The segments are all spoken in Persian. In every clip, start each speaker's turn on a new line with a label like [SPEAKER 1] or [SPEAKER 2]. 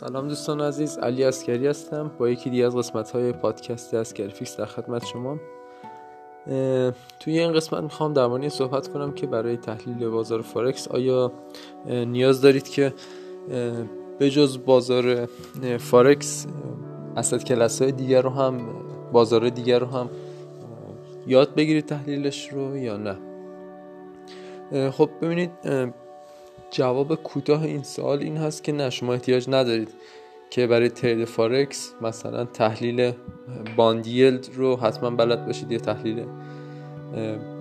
[SPEAKER 1] سلام دوستان عزیز علی عسکری هستم. با یکی دیگه از قسمت های پادکست عسکری FX در خدمت شما. توی این قسمت می‌خوام در مورد صحبت کنم که برای تحلیل بازار فارکس آیا نیاز دارید که به جز بازار فارکس asset class های دیگر رو هم بازار دیگر رو هم یاد بگیرید تحلیلش رو یا نه؟ خب ببینید جواب کوتاه این سوال این هست که نه شما احتیاج ندارید که برای ترید فارکس مثلا تحلیل bond yield رو حتما بلد باشید یا تحلیل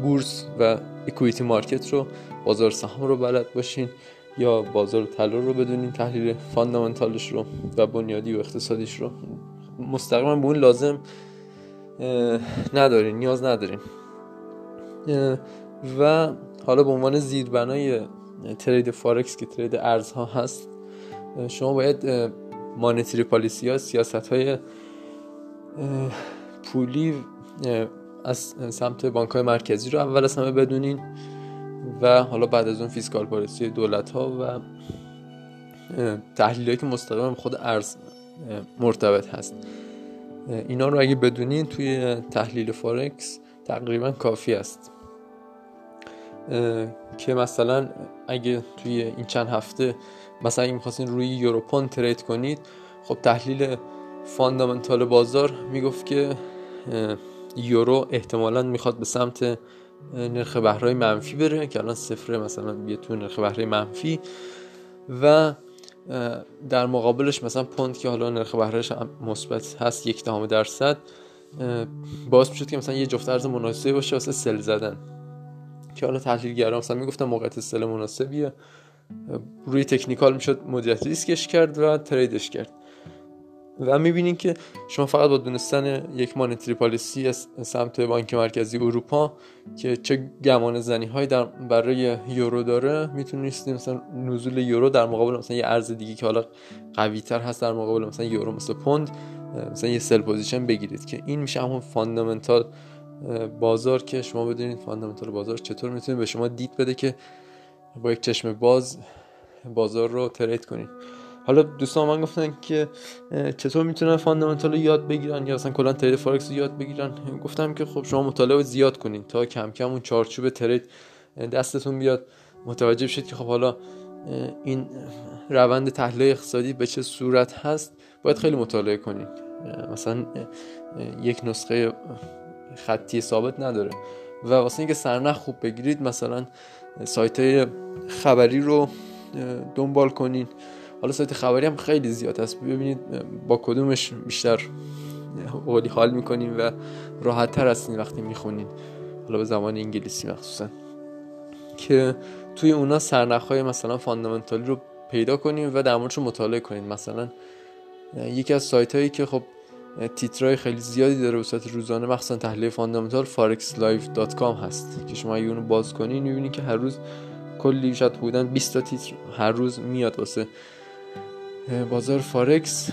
[SPEAKER 1] بورس و equity market رو بازار سهام رو بلد باشین یا بازار طلا رو بدونین تحلیل فاندامنتالش رو و بنیادی و اقتصادیش رو. مستقیما به اون لازم ندارین نیاز ندارین. و حالا به عنوان زیربنای ترید فارکس که ترید ارزها هست. شما باید monetary policy ها سیاست های پولی از سمت بانک های مرکزی رو اول از همه بدونین و حالا بعد از اون fiscal policy دولت ها و تحلیلی که مستقیم خود ارز مرتبط هست. اینا رو اگه بدونین توی تحلیل فارکس تقریبا کافی است. که مثلا اگه توی این چند هفته مثلا اگه می‌خواستین روی یوروپون ترید کنید خب تحلیل فاندامنتال بازار می‌گفت که یورو احتمالا می‌خواد به سمت نرخ بهرهای منفی بره که الان صفره مثلا بیه تو نرخ بهره منفی. و در مقابلش مثلا پوند که حالا نرخ بهرهش مثبت هست یک دهم درصد باعث می‌شد که مثلا یه جفت ارز مناسبی باشه واسه سل زدن. که حالا تحلیلگرا مثلا می‌گفتن موقعیت سل مناسبیه. روی تکنیکال می‌شد مدیریت ریسکش کرد و تریدش کرد. و می‌بینین که شما فقط با دونستن یک مانیتری پالیسی از سمت بانک مرکزی اروپا که چه گمان زنی هایی در برای یورو داره می‌تونید مثلا نزول یورو در مقابل مثلا یه ارز دیگه که حالا قوی تر هست در مقابل مثلا یورو مثل پوند مثلا یه sell position بگیرید که این میشه همون فاندامنتال بازار که شما بدونید فاندامنتال بازار چطور می‌تونه به شما دید بده که با یک چشم باز بازار رو ترید کنید. حالا دوستان من گفتن که چطور می‌تونن فاندامنتال رو یاد بگیرن یا اصلا کلا ترید فارکس رو یاد بگیرن؟ گفتم که خب شما مطالعه زیاد کنین تا کم کم اون چارچوب ترید دستتون بیاد. متوجه بشید که خب حالا این روند تحلیل اقتصادی به چه صورت هست؟ باید خیلی مطالعه کنین. مثلا یک نسخه خطی ثابت نداره. و واسه اینکه سرنخ خوب بگیرید مثلا سایت های خبری رو دنبال کنین. حالا سایت خبری هم خیلی زیاد هست. ببینید با کدومش بیشتر اولی حال می‌کنین و راحت تر هستین وقتی می‌خونین. حالا به زبان انگلیسی مخصوصا. که توی اونا سرنخ های مثلا فاندامنتالی رو پیدا کنیم و در موردش مطالعه کنیم مثلا یکی از سایت هایی که خب تیترای خیلی زیادی داره به روزانه مخصوصا تحلیل فاندامنتال forexlive.com هست که شما اگه اونو باز کنین می‌بینین که هر روز کلی شاید بودن 20 تا تیتر هر روز میاد واسه بازار فارکس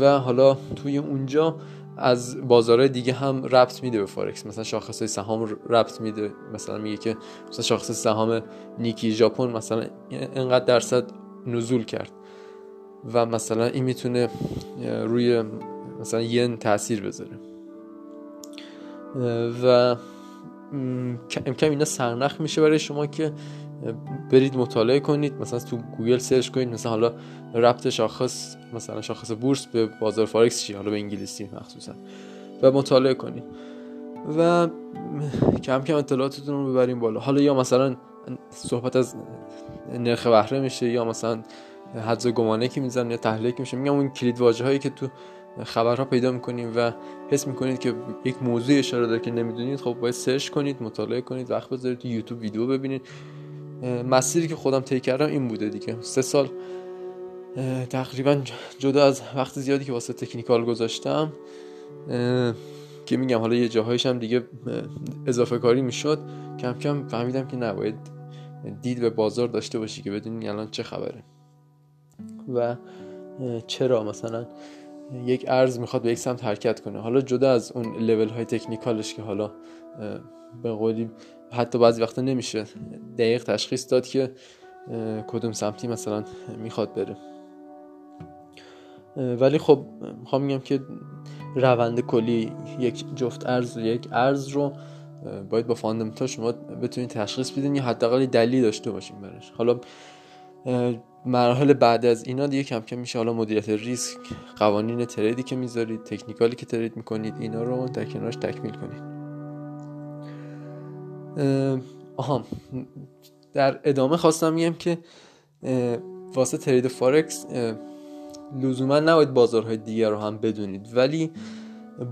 [SPEAKER 1] و حالا توی اونجا از بازارهای دیگه هم ربط میده به فارکس مثلا شاخص سهام ربط میده. مثلا میگه که مثلا شاخص سهام نیکی ژاپن مثلا اینقدر درصد نزول کرد. و مثلا این می‌تونه روی مثلا ین تاثیر بذاره. و کم کم اینا سرنخ میشه برای شما که برید مطالعه کنید مثلا تو گوگل search کنید مثلا حالا ربط شاخص مثلا شاخص بورس به بازار فارکس چی حالا به انگلیسی مخصوصا. و مطالعه کنید. و کم کم اطلاعاتتون رو ببریم بالا. حالا یا مثلا صحبت از نرخ بهره میشه یا مثلا حدس گمانه که می‌زنن یا تحلیل که میشه. میگم اون کلید واژه هایی که تو خبرها پیدا می‌کنیم و حس می‌کنید که یک موضوع اشاره داره که نمی‌دونید خب باید search کنید مطالعه کنید وقت بذارید یوتیوب ویدیو ببینید. مسیری که خودم طی کردم این بوده دیگه. سه سال تقریبا جدا از وقت زیادی که واسه تکنیکال گذاشتم. که میگم حالا یه جاهایش هم دیگه اضافه کاری می‌شد. کم کم فهمیدم که نباید دید به بازار داشته باشی که بدونی الان چه خبره. و چرا مثلا؟ یک ارز می‌خواد به یک سمت حرکت کنه. حالا جدا از اون لول های تکنیکالش که حالا به قولی حتی بعضی وقتا نمیشه دقیق تشخیص داد که کدوم سمتی مثلا می‌خواد بره. ولی خب می‌خوام میگم که روند کلی یک جفت ارز یک ارز رو باید با فاندامنتال شما بتونید تشخیص بدین یا حداقل دلیل داشته باشین براش. حالا مراحل بعد از اینا دیگه کم کم میشه. حالا مدیریت ریسک قوانین تریدی که می‌ذارید تکنیکالی که ترید می‌کنید اینا رو در کنارش تکمیل کنید. آها در ادامه خواستم میگم که واسه ترید فارکس لزوما نباید بازارهای دیگر رو هم بدونید. ولی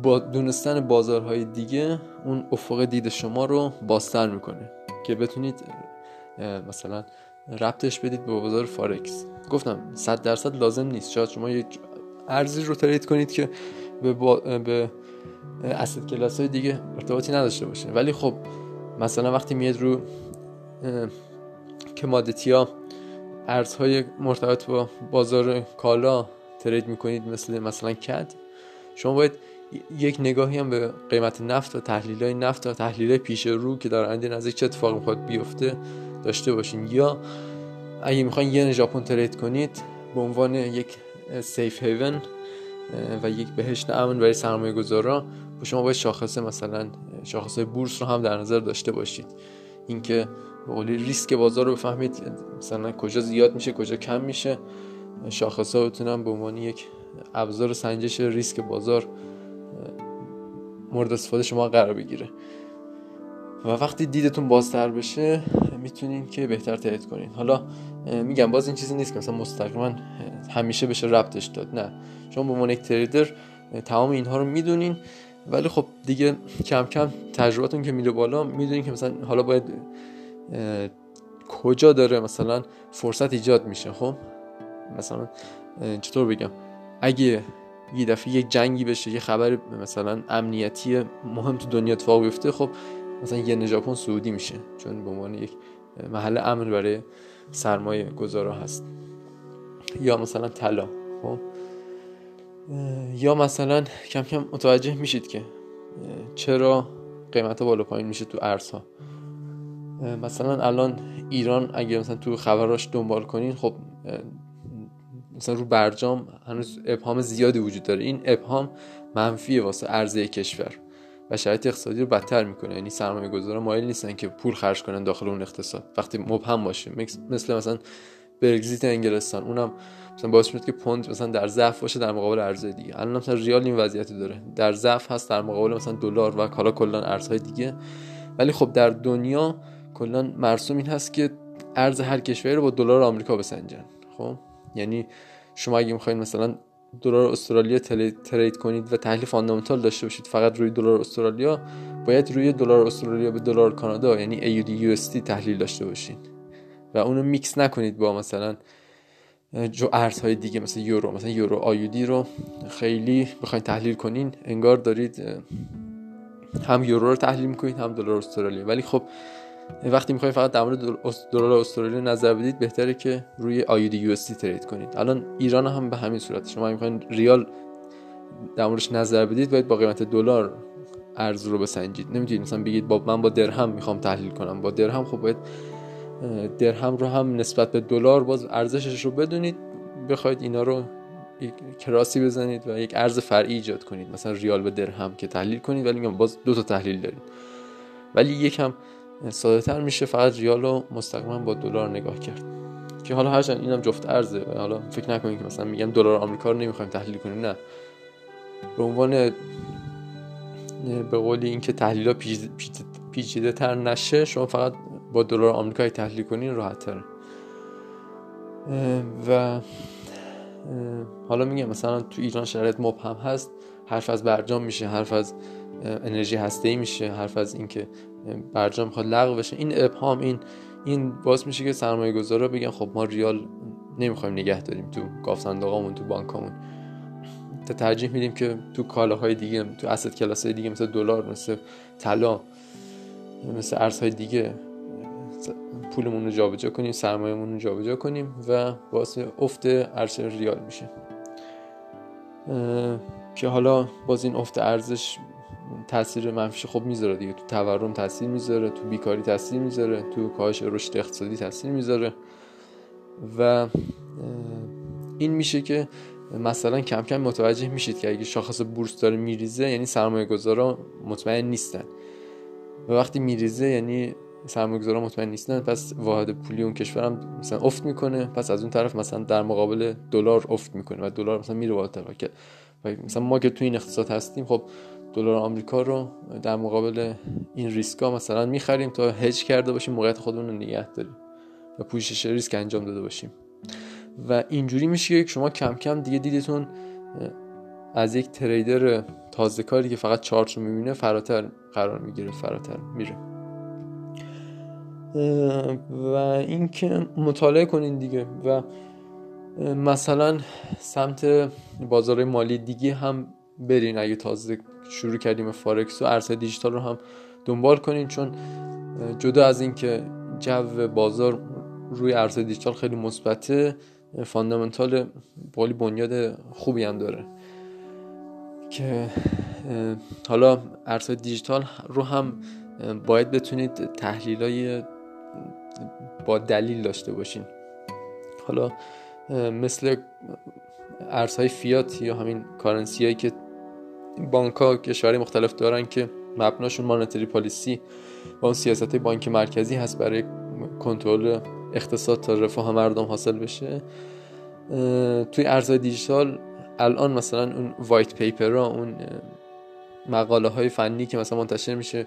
[SPEAKER 1] با دونستن بازارهای دیگه اون افق دید شما رو بازتر می‌کنه که بتونید مثلا ربطش بدید به بازار فارکس گفتم 100 درصد لازم نیست. شاید شما یک ارزی رو ترید کنید که به, با... به اسید کلاس های دیگه ارتباطی نداشته باشه. ولی خب مثلا وقتی میاد رو کمادیتی ها ارزهای مرتبط با بازار کالا ترید می‌کنید مثل مثلا کد شما باید یک نگاهی هم به قیمت نفت و تحلیل های نفت و تحلیل پیش رو که در آینده نزدیک چه اتفاقی می‌خواد بیفته داشته باشین. یا اگه می‌خواین ین ژاپن ترید کنید به عنوان یک سیف هیون و یک بهشت امن برای سرمایه گذارا شما باید شاخصه مثلا شاخصه بورس رو هم در نظر داشته باشید. اینکه به ریسک بازار رو بفهمید مثلا کجا زیاد میشه کجا کم میشه. شاخص ها بتونن به عنوان یک ابزار سنجش ریسک بازار مورد استفاده شما قرار بگیره. و وقتی دیدتون بازتر بشه می‌تونین که بهتر ترید کنین. حالا میگم باز این چیزی نیست که مثلا مستقیما همیشه بشه ربطش داد. نه. شما به عنوان یک تریدر تمام اینها رو می‌دونین. ولی خب دیگه کم کم تجربتون که میره بالا می‌دونین که مثلا حالا باید کجا داره مثلا فرصت ایجاد میشه. خب؟ مثلا چطور بگم؟ اگه یه دفعه یک جنگی بشه یه خبر مثلا امنیتی مهم تو دنیا اتفاق بیفته خب مثلا یه ژاپن سعودی میشه چون به عنوان یک محل امن برای سرمایه گذارا هست. یا مثلا طلا خب؟ یا مثلا کم کم متوجه میشید که چرا قیمت بالا پایین میشه تو ارزها. مثلا الان ایران اگه مثلا تو خبراش دنبال کنین خب مثلا رو برجام هنوز ابهام زیادی وجود داره. این ابهام منفیه واسه عرضه کشور. شرایط اقتصادی رو بدتر می‌کنه. یعنی سرمایه گذارا مایل نیستن که پول خرج کنن داخل اون اقتصاد. وقتی مبهم باشه مثل مثلا برگزیت انگلستان. اونم مثلا باعث میشه که پوند مثلا در ضعف باشه در مقابل ارزهای دیگه. الان مثلا ریال این وضعیت داره. در ضعف هست در مقابل مثلا دلار و کالا کلا ارزهای دیگه. ولی خب در دنیا کلا مرسوم این هست که ارز هر کشوری رو با دلار آمریکا بسنجن. خب؟ یعنی شما اگه می‌خواین مثلا دلار استرالیا trade کنید و تحلیل fundamental داشته باشید. فقط روی دلار استرالیا باید روی دلار استرالیا به دلار کانادا یعنی AUD USD تحلیل داشته باشید و اونو میکس نکنید با مثلا جو ارزهای دیگه مثل یورو. مثلا یورو AUD رو خیلی بخواید تحلیل کنین انگار دارید هم یورو رو تحلیل می‌کنید هم دلار استرالیا. ولی خب وقتی می‌خواید فقط در مورد دلار استرالیا نظر بدید بهتره که روی آیودی یو ترید کنید. الان ایران هم به همین صورت. شما می‌خواین ریال در موردش نظر بدید باید با قیمت دلار ارز رو بسنجید. نمی‌تونید مثلا بگید با من با درهم می‌خوام تحلیل کنم. با درهم خب باید درهم رو هم نسبت به دلار باز ارزشش رو بدونید. بخواید اینا رو کراسی بزنید و یک ارز فرعی ایجاد کنید. مثلا ریال به درهم که تحلیل کنید ولی میگم باز دو تا تحلیل دارید. ولی یکم ساده تر میشه فقط ریال رو مستقیما با دلار نگاه کرد. که حالا هرچند اینم جفت ارزه حالا فکر نکنید که مثلا میگم دلار آمریکا رو نمی‌خوایم تحلیل کنیم نه. به عنوان به قولی اینکه تحلیل پیچیده تر نشه شما فقط با دلار آمریکایی تحلیل کنین راحت تره و حالا میگم مثلا تو ایران شرایط مبهم هست حرف از برجام میشه حرف از انرژی هسته میشه حرف از اینکه برجام می‌خواد لغو بشه. این ابهام این این باعث میشه که سرمایه گذارا بگن خب ما ریال نمی‌خوایم نگه داریم تو گاف تو بانکامون. تا ترجیح میدیم که تو کالاهای دیگه تو اسید کلاس دیگه مثل دلار مثل طلا مثل ارزهای دیگه پولمون رو جابجا کنیم سرمایه‌مون رو جابجا کنیم و باعث افت ارز ریال میشه. که حالا باز این افت ارزش تاثیر منفیش خوب می‌ذاره دیگه. تو تورم تاثیر می‌ذاره تو بیکاری تاثیر می‌ذاره تو کاهش رشد اقتصادی تاثیر می‌ذاره. و این میشه که مثلا کم کم متوجه میشید که اگه شاخص بورس داره میریزه یعنی سرمایه گذارا مطمئن نیستن. و وقتی میریزه یعنی سرمایه گذارا مطمئن نیستن پس واحد پولی اون کشورم مثلا افت می‌کنه پس از اون طرف مثلا در مقابل دلار افت می‌کنه و دلار مثلا میره بالاتر. و مثلا ما که تو این اقتصاد هستیم خب دلار آمریکا رو در مقابل این ریسکا مثلا می‌خریم تا هج کرده باشیم موقعیت خودمون رو نگه داریم و پوشش ریسک انجام داده باشیم. و اینجوری میشه که شما کم کم دیگه دیدتون از یک تریدر تازه کاری که فقط چارت رو می‌بینه فراتر قرار می‌گیره فراتر میره. و اینکه مطالعه کنین دیگه و مثلا سمت بازار مالی دیگه هم برین اگه تازه شروع کردیم فارکس و ارزهای دیجیتال رو هم دنبال کنین چون جدا از اینکه جو بازار روی ارزهای دیجیتال خیلی مثبته fundamental عالی بنیاد خوبی هم داره. که حالا ارزهای دیجیتال رو هم باید بتونید تحلیل های با دلیل داشته باشین. حالا مثل ارزهای فیات یا همین کارنسی هایی که بانک ها کشورهای مختلف دارن که مبناشون مانتری پالیسی و اون سیاست بانک مرکزی هست برای کنترل اقتصاد تا رفاه مردم حاصل بشه. توی ارزهای دیجیتال الان مثلا اون وایت پیپر ها اون مقاله های فنی که مثلا منتشر میشه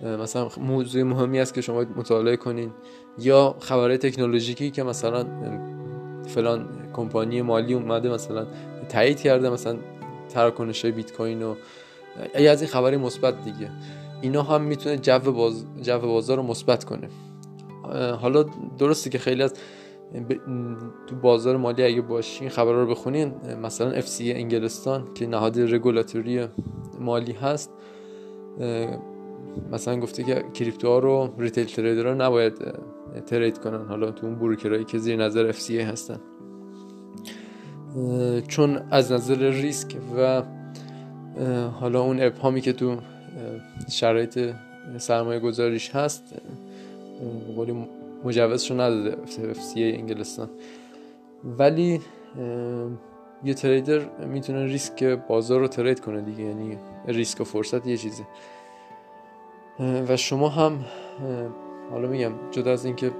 [SPEAKER 1] مثلا موضوع مهمی است که شما مطالعه کنین. یا خبرهای تکنولوژیکی که مثلا فلان کمپانی مالی اومده مثلا تایید کرده مثلا تراکنش بیت کوین و ای از این خبری مثبت دیگه. اینا هم می‌تونه جو, باز... جو بازار رو مثبت کنه. حالا درسته که خیلی از تو بازار مالی اگه باشین خبر رو بخونین مثلا FC انگلستان که نهاد رگولاتوری مالی هست مثلا گفته که کریپتوها رو ریتیل تریدرها نباید ترید کنن. حالا تو اون بروکرایی که زیر نظر FCA هستن. چون از نظر ریسک و حالا اون ابهامی که تو شرایط سرمایه گذاریش هست قولی مجوزشو نداده FCA انگلستان. ولی یه تریدر می‌تونه ریسک بازار رو ترید کنه دیگه یعنی ریسک و فرصت یه چیزه. و شما هم حالا میگم جدا از اینکه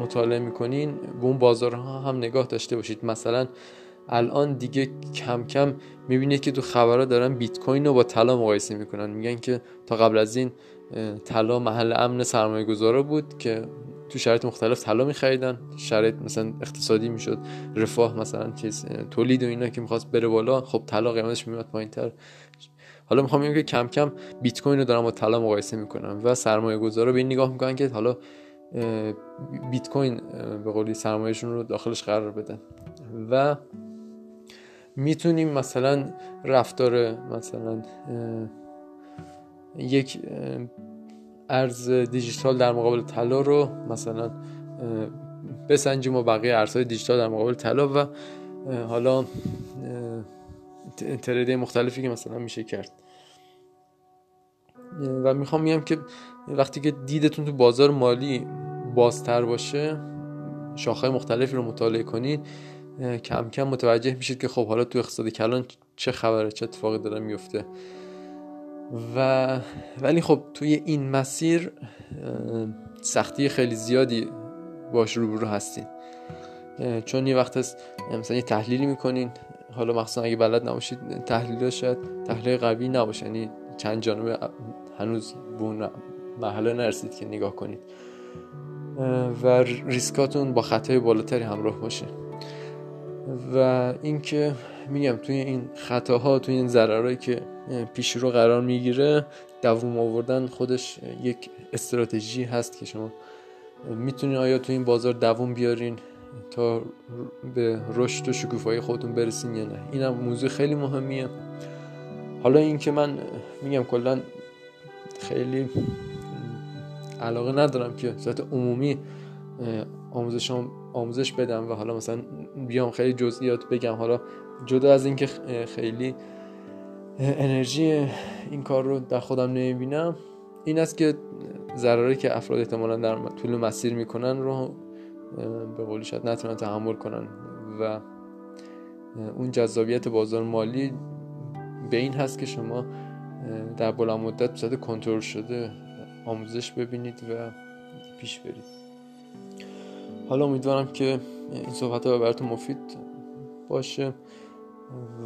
[SPEAKER 1] مطالعه می‌کنین به اون بازارها هم نگاه داشته باشید. مثلا الان دیگه کم کم می‌بینید که تو خبرها دارن بیت کوین رو با طلا مقایسه می‌کنن. میگن که تا قبل از این طلا محل امن سرمایه گذارا بود که تو شرایط مختلف طلا میخریدن. شرایط مثلا اقتصادی می‌شد رفاه مثلا چیز تولید و اینا که می‌خواست بره بالا خب طلا قیمتش میاد پایینتر. حالا می‌خوام بگم که کم کم بیت کوین رو دارن با طلا مقایسه می‌کنن و سرمایه گذارا به این نگاه می‌کنن که حالا بیت کوین به قولی سرمایهشون رو داخلش قرار بدن. و می‌تونیم مثلا رفتار مثلا یک ارز دیجیتال در مقابل طلا رو مثلا بسنجیم و بقیه ارزهای دیجیتال در مقابل طلا و حالا تریده مختلفی که مثلا میشه کرد. و می‌خوام میگم که وقتی که دیدتون تو بازار مالی بازتر باشه شاخهای مختلفی رو مطالعه کنید کم کم متوجه میشید که خب حالا تو اقتصاد کلان چه خبره چه اتفاقی داره میفته. و ولی خب توی این مسیر سختی خیلی زیادی باش روبرو هستین. چون یه وقت هست مثلا یه تحلیلی می‌کنین. حالا مخصوصا اگه بلد نباشید تحلیل شاید تحلیل قوی نباشه. یعنی چند جانبه هنوز به اون مرحله نرسید که نگاه کنید. و ریسکاتون با خطای بالاتری همراه باشه. و اینکه میگم توی این خطاها توی این ضررهایی که پیش رو قرار می‌گیره دووم آوردن خودش یک استراتژی هست که شما می‌تونین آیا توی این بازار دووم بیارین تا به رشد و شکوفایی خودتون برسین یا نه. اینم موضوع خیلی مهمیه. حالا اینکه من میگم کلا خیلی علاقه ندارم که صورت عمومی آموزش آموزش بدم و حالا مثلا بیام خیلی جزئیات بگم. حالا جدا از اینکه خیلی انرژی این کار رو در خودم نمی‌بینم این است که ضرری که افراد احتمالا در طول مسیر می‌کنن رو به قولی شاید نتونن تحمل کنن. و اون جذابیت بازار مالی به این هست که شما در بلند مدت بصورت کنترل شده آموزش ببینید و پیش برید. حالا امیدوارم که این صحبت ها براتون مفید باشه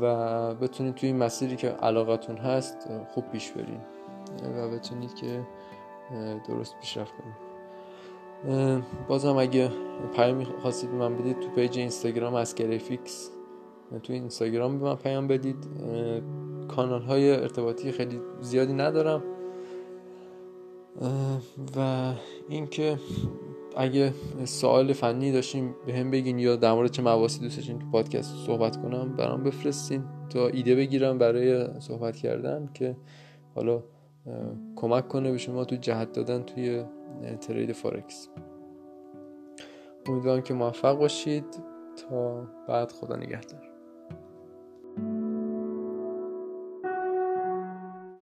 [SPEAKER 1] و بتونید توی این مسیری که علاقتون هست خوب پیش برید و بتونید که درست پیشرفت کنید. بازم اگه پیامی خواستید من بدید تو page اینستاگرام از گریفیکس تو اینستاگرام به من پیام بدید. کانال های ارتباطی خیلی زیادی ندارم. و اینکه اگه سوال فنی داشتیم به هم بگین یا در مورد چه مواسی دوست داشتین تو پادکست صحبت کنم برام بفرستین تا ایده بگیرم برای صحبت کردن که حالا کمک کنه به شما تو جهت دادن توی ترید فارکس امیدوارم که موفق باشید. تا بعد خدا نگهدار.